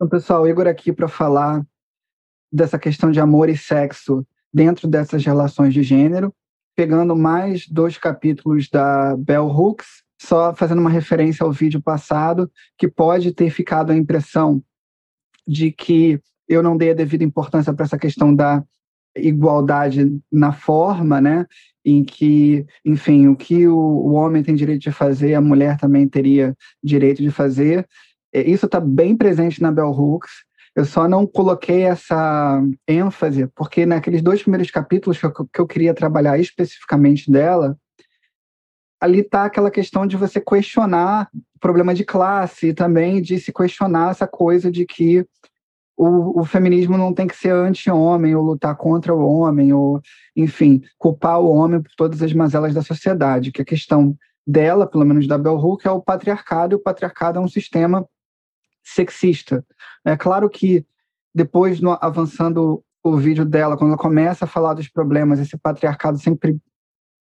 Então, pessoal, Igor aqui para falar dessa questão de amor e sexo dentro dessas relações de gênero, pegando mais dois capítulos da Bell Hooks, só fazendo uma referência ao vídeo passado, que pode ter ficado a impressão de que eu não dei a devida importância para essa questão da igualdade na forma, né? Em que, enfim, o que o, o homem tem direito de fazer, a mulher também teria direito de fazer. É, isso está bem presente na Bell Hooks. Eu só não coloquei essa ênfase, porque naqueles dois primeiros capítulos que eu, que eu queria trabalhar especificamente dela, ali está aquela questão de você questionar o problema de classe e também de se questionar essa coisa de que o, o feminismo não tem que ser anti-homem ou lutar contra o homem ou, enfim, culpar o homem por todas as mazelas da sociedade, que a questão dela, pelo menos da Bell Hooks, é o patriarcado, e o patriarcado é um sistema sexista. É claro que depois, no, avançando o vídeo dela, quando ela começa a falar dos problemas, esse patriarcado sempre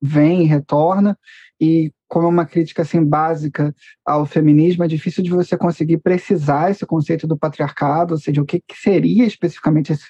vem e retorna, e como é uma crítica assim básica ao feminismo, é difícil de você conseguir precisar esse conceito do patriarcado, ou seja, o que, que seria especificamente esse,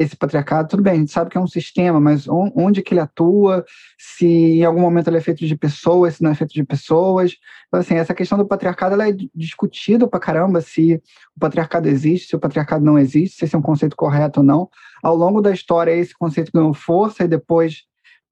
esse patriarcado. Tudo bem, a gente sabe que é um sistema, mas onde que ele atua, se em algum momento ele é feito de pessoas, se não é feito de pessoas. Então, assim, essa questão do patriarcado ela é discutida pra caramba, se o patriarcado existe, se o patriarcado não existe, se esse é um conceito correto ou não. Ao longo da história, esse conceito ganhou força e depois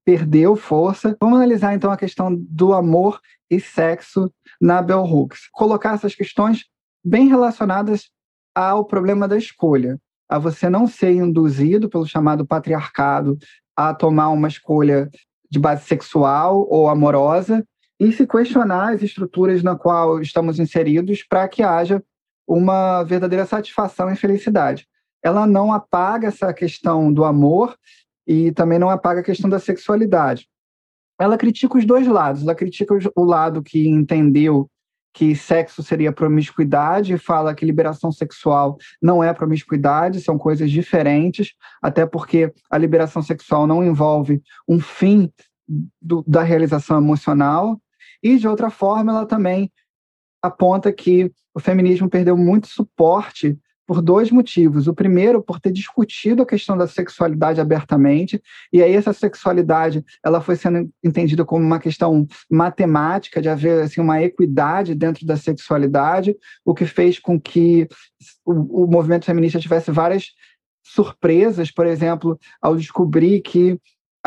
perdeu força. Vamos analisar então a questão do amor e sexo na Bell Hooks. Colocar essas questões bem relacionadas ao problema da escolha, a você não ser induzido pelo chamado patriarcado a tomar uma escolha de base sexual ou amorosa e se questionar as estruturas na qual estamos inseridos para que haja uma verdadeira satisfação e felicidade. Ela não apaga essa questão do amor e também não apaga a questão da sexualidade. Ela critica os dois lados. Ela critica o lado que entendeu que sexo seria promiscuidade fala que liberação sexual não é promiscuidade, são coisas diferentes, até porque a liberação sexual não envolve um fim do, da realização emocional. E, de outra forma, ela também aponta que o feminismo perdeu muito suporte por dois motivos. O primeiro, por ter discutido a questão da sexualidade abertamente, e aí essa sexualidade ela foi sendo entendida como uma questão matemática, de haver assim, uma equidade dentro da sexualidade, o que fez com que o, o movimento feminista tivesse várias surpresas, por exemplo, ao descobrir que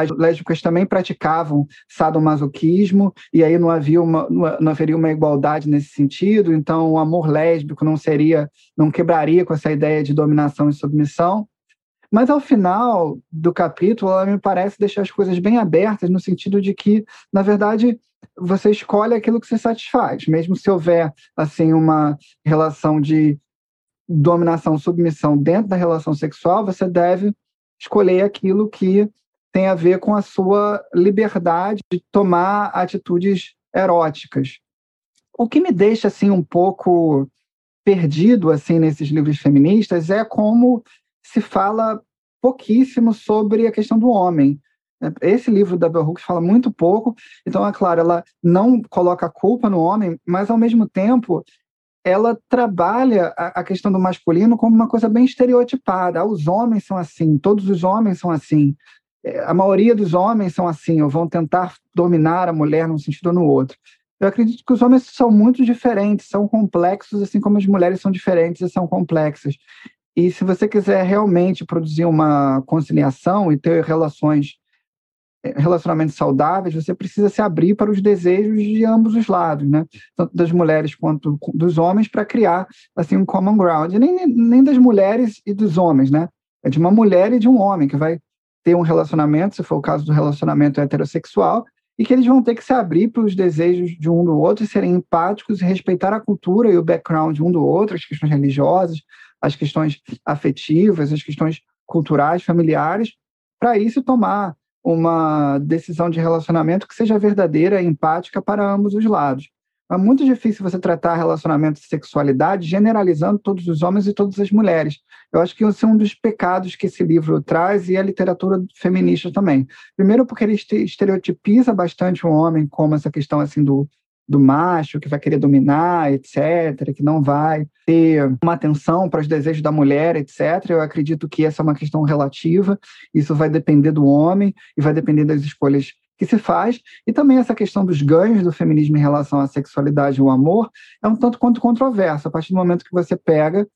as lésbicas também praticavam sadomasoquismo, e aí não, havia uma, não haveria uma igualdade nesse sentido, então o amor lésbico não seria, não quebraria com essa ideia de dominação e submissão. Mas ao final do capítulo, ela me parece deixar as coisas bem abertas, no sentido de que, na verdade, você escolhe aquilo que se satisfaz, mesmo se houver assim uma relação de dominação, submissão dentro da relação sexual, você deve escolher aquilo que tem a ver com a sua liberdade de tomar atitudes eróticas. O que me deixa assim um pouco perdido assim nesses livros feministas é como se fala pouquíssimo sobre a questão do homem. Esse livro da Bell Hooks fala muito pouco, então é claro, ela não coloca a culpa no homem, mas ao mesmo tempo ela trabalha a, questão do masculino como uma coisa bem estereotipada. Ah, os homens são assim, todos os homens são assim. É, a maioria dos homens são assim, ou vão tentar dominar a mulher num sentido ou no outro. Eu acredito que os homens são muito diferentes, são complexos, assim como as mulheres são diferentes e são complexas. E se você quiser realmente produzir uma conciliação e ter relações, é, relacionamentos saudáveis, você precisa se abrir para os desejos de ambos os lados, né? Tanto das mulheres quanto dos homens, para criar assim um common ground. Nem, nem das mulheres e dos homens, né? É de uma mulher e de um homem que vai ter um relacionamento, se for o caso do relacionamento heterossexual, e que eles vão ter que se abrir para os desejos de um do outro, e serem empáticos e respeitar a cultura e o background de um do outro, as questões religiosas, as questões afetivas, as questões culturais, familiares, para isso tomar uma decisão de relacionamento que seja verdadeira e empática para ambos os lados. É muito difícil você tratar relacionamento e sexualidade generalizando todos os homens e todas as mulheres. Eu acho que esse é um dos pecados que esse livro traz e a literatura feminista também. Primeiro porque ele estereotipiza bastante o homem como essa questão assim do do macho que vai querer dominar, etc., que não vai ter uma atenção para os desejos da mulher, etc. Eu acredito que essa é uma questão relativa, isso vai depender do homem e vai depender das escolhas que se faz, e também essa questão dos ganhos do feminismo em relação à sexualidade e ao amor é um tanto quanto controversa. A partir do momento que você pega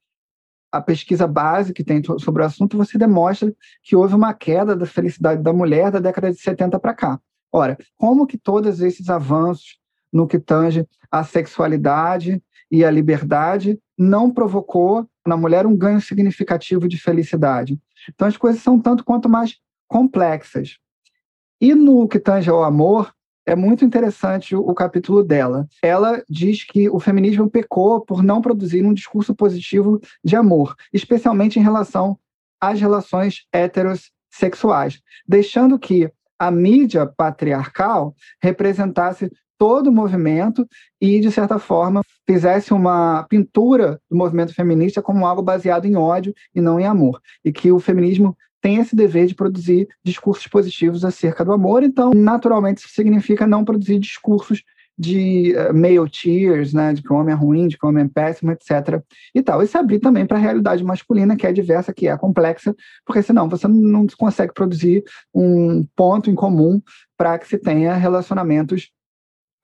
a pesquisa base que tem sobre o assunto, você demonstra que houve uma queda da felicidade da mulher da década de 70 para cá. Ora, como que todos esses avanços no que tange à sexualidade e à liberdade não provocou na mulher um ganho significativo de felicidade? Então as coisas são tanto quanto mais complexas. E no que tange ao amor, é muito interessante o, capítulo dela. Ela diz que o feminismo pecou por não produzir um discurso positivo de amor, especialmente em relação às relações heterossexuais, deixando que a mídia patriarcal representasse todo o movimento e, de certa forma, fizesse uma pintura do movimento feminista como algo baseado em ódio e não em amor. E que o feminismo tem esse dever de produzir discursos positivos acerca do amor, então, naturalmente, isso significa não produzir discursos de uh, male tears, né, de que o homem é ruim, de que o homem é péssimo, etc. E tal. E se abrir também para a realidade masculina, que é diversa, que é complexa, porque senão você não consegue produzir um ponto em comum para que se tenha relacionamentos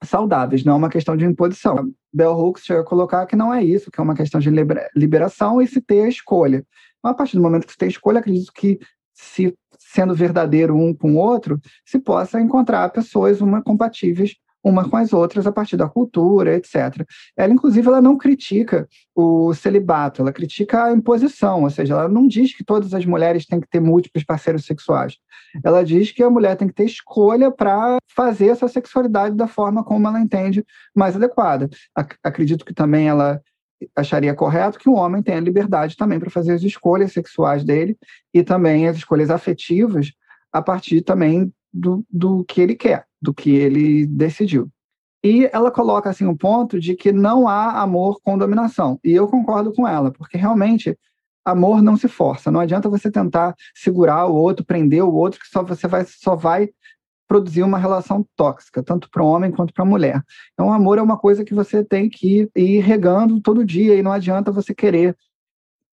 saudáveis, não é uma questão de imposição. Bell Hooks chega a colocar que não é isso, que é uma questão de liberação e se ter a escolha. A partir do momento que você tem escolha, acredito que se sendo verdadeiro um com o outro, se possa encontrar pessoas uma compatíveis uma com as outras a partir da cultura, etc. Ela, inclusive, ela não critica o celibato, ela critica a imposição, ou seja, ela não diz que todas as mulheres têm que ter múltiplos parceiros sexuais. Ela diz que a mulher tem que ter escolha para fazer essa sexualidade da forma como ela entende mais adequada. Acredito que também ela acharia correto que o homem tenha liberdade também para fazer as escolhas sexuais dele e também as escolhas afetivas a partir também do, do que ele quer, do que ele decidiu. E ela coloca assim um ponto de que não há amor com dominação. E eu concordo com ela, porque realmente amor não se força. Não adianta você tentar segurar o outro, prender o outro, que só você vai só vai produzir uma relação tóxica, tanto para o homem quanto para a mulher. Então, o amor é uma coisa que você tem que ir regando todo dia, e não adianta você querer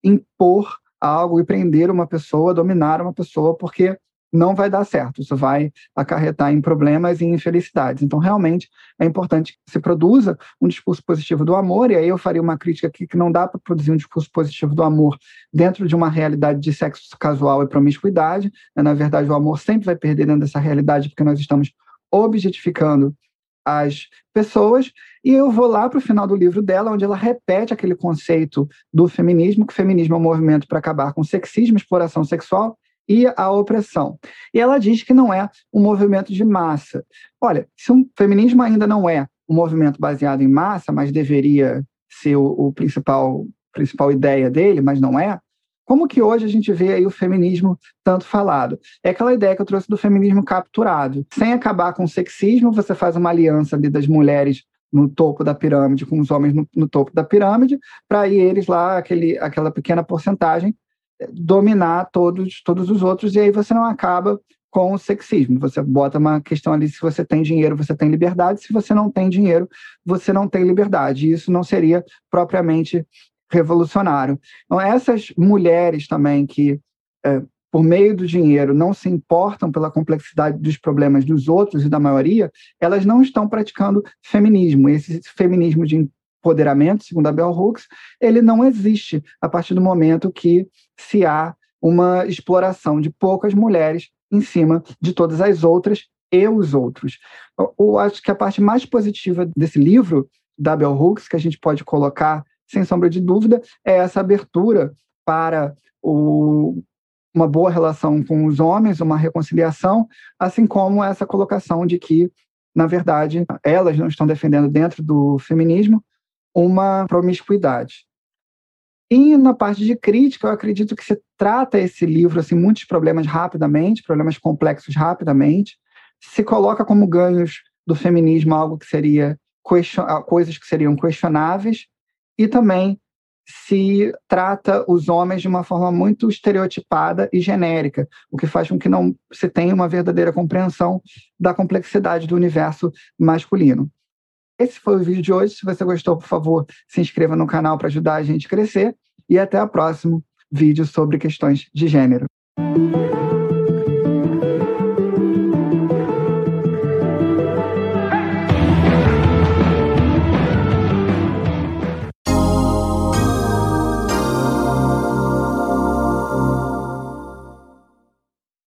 impor algo e prender uma pessoa, dominar uma pessoa, porque não vai dar certo. Isso vai acarretar em problemas e infelicidades. Então, realmente, é importante que se produza um discurso positivo do amor, e aí eu faria uma crítica aqui que não dá para produzir um discurso positivo do amor dentro de uma realidade de sexo casual e promiscuidade. Na verdade, o amor sempre vai perder dentro dessa realidade, porque nós estamos objetificando as pessoas, e eu vou lá para o final do livro dela, onde ela repete aquele conceito do feminismo, que o feminismo é um movimento para acabar com sexismo, exploração sexual, e a opressão. E ela diz que não é um movimento de massa. Olha, se o feminismo ainda não é um movimento baseado em massa, mas deveria ser o, o principal principal ideia dele, mas não é, como que hoje a gente vê aí o feminismo tanto falado? É aquela ideia que eu trouxe do feminismo capturado. Sem acabar com o sexismo, você faz uma aliança ali das mulheres no topo da pirâmide com os homens no, no topo da pirâmide, para eles lá, aquele, aquela pequena porcentagem, dominar todos, todos os outros, e aí você não acaba com o sexismo. Você bota uma questão ali: se você tem dinheiro, você tem liberdade, se você não tem dinheiro, você não tem liberdade. E isso não seria propriamente revolucionário. Então, essas mulheres também que, é, por meio do dinheiro, não se importam pela complexidade dos problemas dos outros e da maioria, elas não estão praticando feminismo. Esse feminismo de empoderamento, segundo a Bell Hooks, ele não existe a partir do momento que se há uma exploração de poucas mulheres em cima de todas as outras e os outros. Eu, acho que a parte mais positiva desse livro, da Bell Hooks, que a gente pode colocar, sem sombra de dúvida, é essa abertura para o, uma boa relação com os homens, uma reconciliação, assim como essa colocação de que, na verdade, elas não estão defendendo dentro do feminismo uma promiscuidade. E na parte de crítica, eu acredito que se trata esse livro assim muitos problemas rapidamente, problemas complexos rapidamente, se coloca como ganhos do feminismo algo que seria ah, coisas que seriam questionáveis e também se trata os homens de uma forma muito estereotipada e genérica, o que faz com que não se tenha uma verdadeira compreensão da complexidade do universo masculino. Esse foi o vídeo de hoje. Se você gostou, por favor, se inscreva no canal para ajudar a gente a crescer. E até o próximo vídeo sobre questões de gênero.